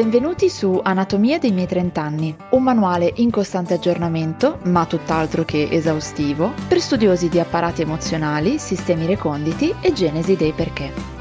Benvenuti su Anatomia dei miei 30 anni, un manuale in costante aggiornamento, ma tutt'altro che esaustivo, per studiosi di apparati emozionali, sistemi reconditi e genesi dei perché.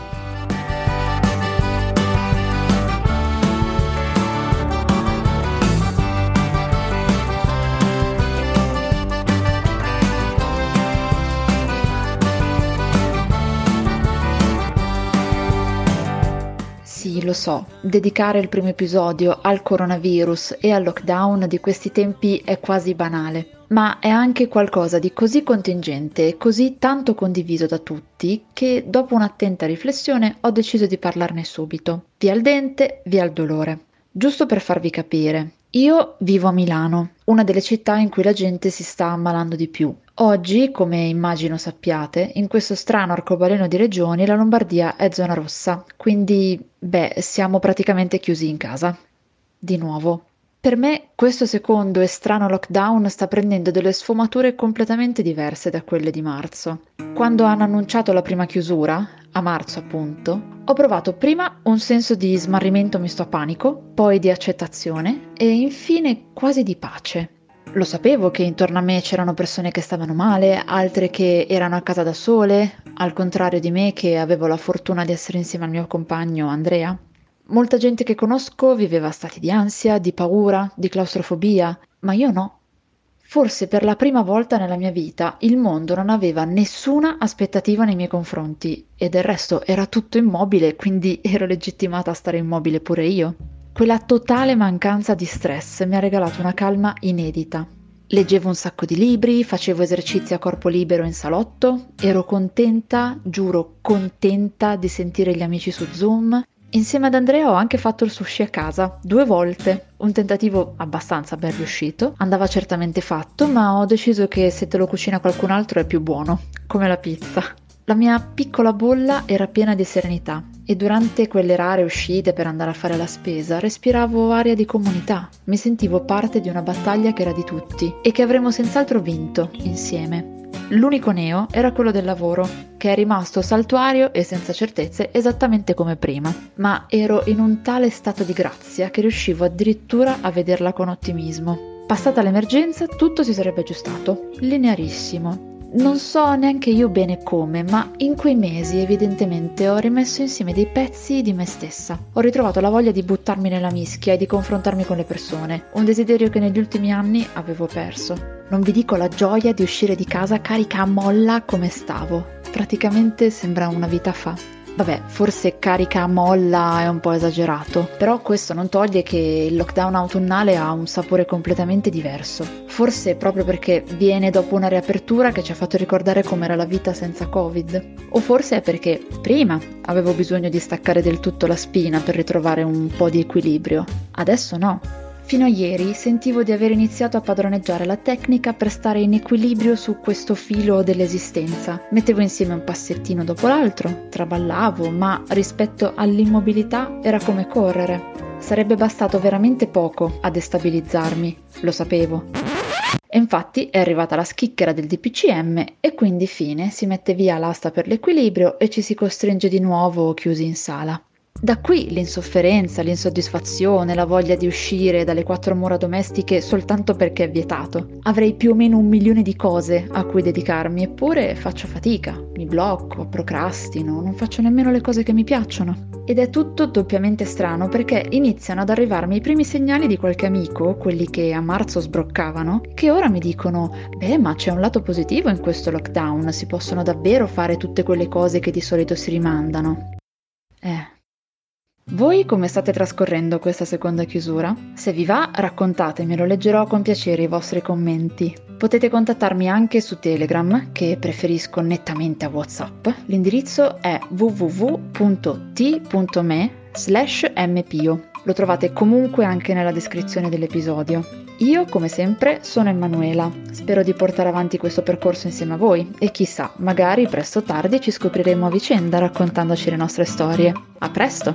Lo so, dedicare il primo episodio al coronavirus e al lockdown di questi tempi è quasi banale, ma è anche qualcosa di così contingente e così tanto condiviso da tutti che dopo un'attenta riflessione ho deciso di parlarne subito. Via il dente, via il dolore. Giusto per farvi capire, io vivo a Milano, una delle città in cui la gente si sta ammalando di più. Oggi, come immagino sappiate, in questo strano arcobaleno di regioni la Lombardia è zona rossa, quindi, beh, siamo praticamente chiusi in casa. Di nuovo. Per me questo secondo e strano lockdown sta prendendo delle sfumature completamente diverse da quelle di marzo. Quando hanno annunciato la prima chiusura, a marzo appunto, ho provato prima un senso di smarrimento misto a panico, poi di accettazione e infine quasi di pace. Lo sapevo che intorno a me c'erano persone che stavano male, altre che erano a casa da sole, al contrario di me che avevo la fortuna di essere insieme al mio compagno Andrea. Molta gente che conosco viveva stati di ansia, di paura, di claustrofobia, ma io no. Forse per la prima volta nella mia vita il mondo non aveva nessuna aspettativa nei miei confronti e del resto era tutto immobile, quindi ero legittimata a stare immobile pure io. Quella totale mancanza di stress mi ha regalato una calma inedita. Leggevo un sacco di libri, facevo esercizi a corpo libero in salotto, ero contenta, giuro contenta di sentire gli amici su Zoom Insieme ad Andrea ho anche fatto il sushi a casa, due volte. Un tentativo abbastanza ben riuscito, andava certamente fatto, ma ho deciso che se te lo cucina qualcun altro è più buono, come la pizza. La mia piccola bolla era piena di serenità e durante quelle rare uscite per andare a fare la spesa respiravo aria di comunità, mi sentivo parte di una battaglia che era di tutti e che avremmo senz'altro vinto insieme. L'unico neo era quello del lavoro, che è rimasto saltuario e senza certezze esattamente come prima, ma ero in un tale stato di grazia che riuscivo addirittura a vederla con ottimismo. Passata l'emergenza tutto si sarebbe aggiustato, linearissimo, non so neanche io bene come, ma in quei mesi evidentemente ho rimesso insieme dei pezzi di me stessa. Ho ritrovato la voglia di buttarmi nella mischia e di confrontarmi con le persone, un desiderio che negli ultimi anni avevo perso. Non vi dico la gioia di uscire di casa carica a molla come stavo. Praticamente sembra una vita fa. Vabbè, forse carica a molla è un po' esagerato, però questo non toglie che il lockdown autunnale ha un sapore completamente diverso. Forse proprio perché viene dopo una riapertura che ci ha fatto ricordare com'era la vita senza Covid. O forse è perché prima avevo bisogno di staccare del tutto la spina per ritrovare un po' di equilibrio. Adesso no. Fino a ieri sentivo di aver iniziato a padroneggiare la tecnica per stare in equilibrio su questo filo dell'esistenza. Mettevo insieme un passettino dopo l'altro, traballavo, ma rispetto all'immobilità era come correre. Sarebbe bastato veramente poco a destabilizzarmi, lo sapevo. E infatti è arrivata la schicchera del DPCM e quindi fine si mette via l'asta per l'equilibrio e ci si costringe di nuovo chiusi in sala. Da qui l'insofferenza, l'insoddisfazione, la voglia di uscire dalle quattro mura domestiche soltanto perché è vietato. Avrei più o meno un milione di cose a cui dedicarmi, eppure faccio fatica, mi blocco, procrastino, non faccio nemmeno le cose che mi piacciono. Ed è tutto doppiamente strano perché iniziano ad arrivarmi i primi segnali di qualche amico, quelli che a marzo sbroccavano, che ora mi dicono: Beh, ma c'è un lato positivo in questo lockdown, si possono davvero fare tutte quelle cose che di solito si rimandano. Eh. Voi come state trascorrendo questa seconda chiusura? Se vi va, raccontatemelo, leggerò con piacere i vostri commenti. Potete contattarmi anche su Telegram, che preferisco nettamente a WhatsApp. L'indirizzo è www.t.me slash mpio. Lo trovate comunque anche nella descrizione dell'episodio. Io, come sempre, sono Emanuela. Spero di portare avanti questo percorso insieme a voi e chissà, magari presto o tardi ci scopriremo a vicenda raccontandoci le nostre storie. A presto!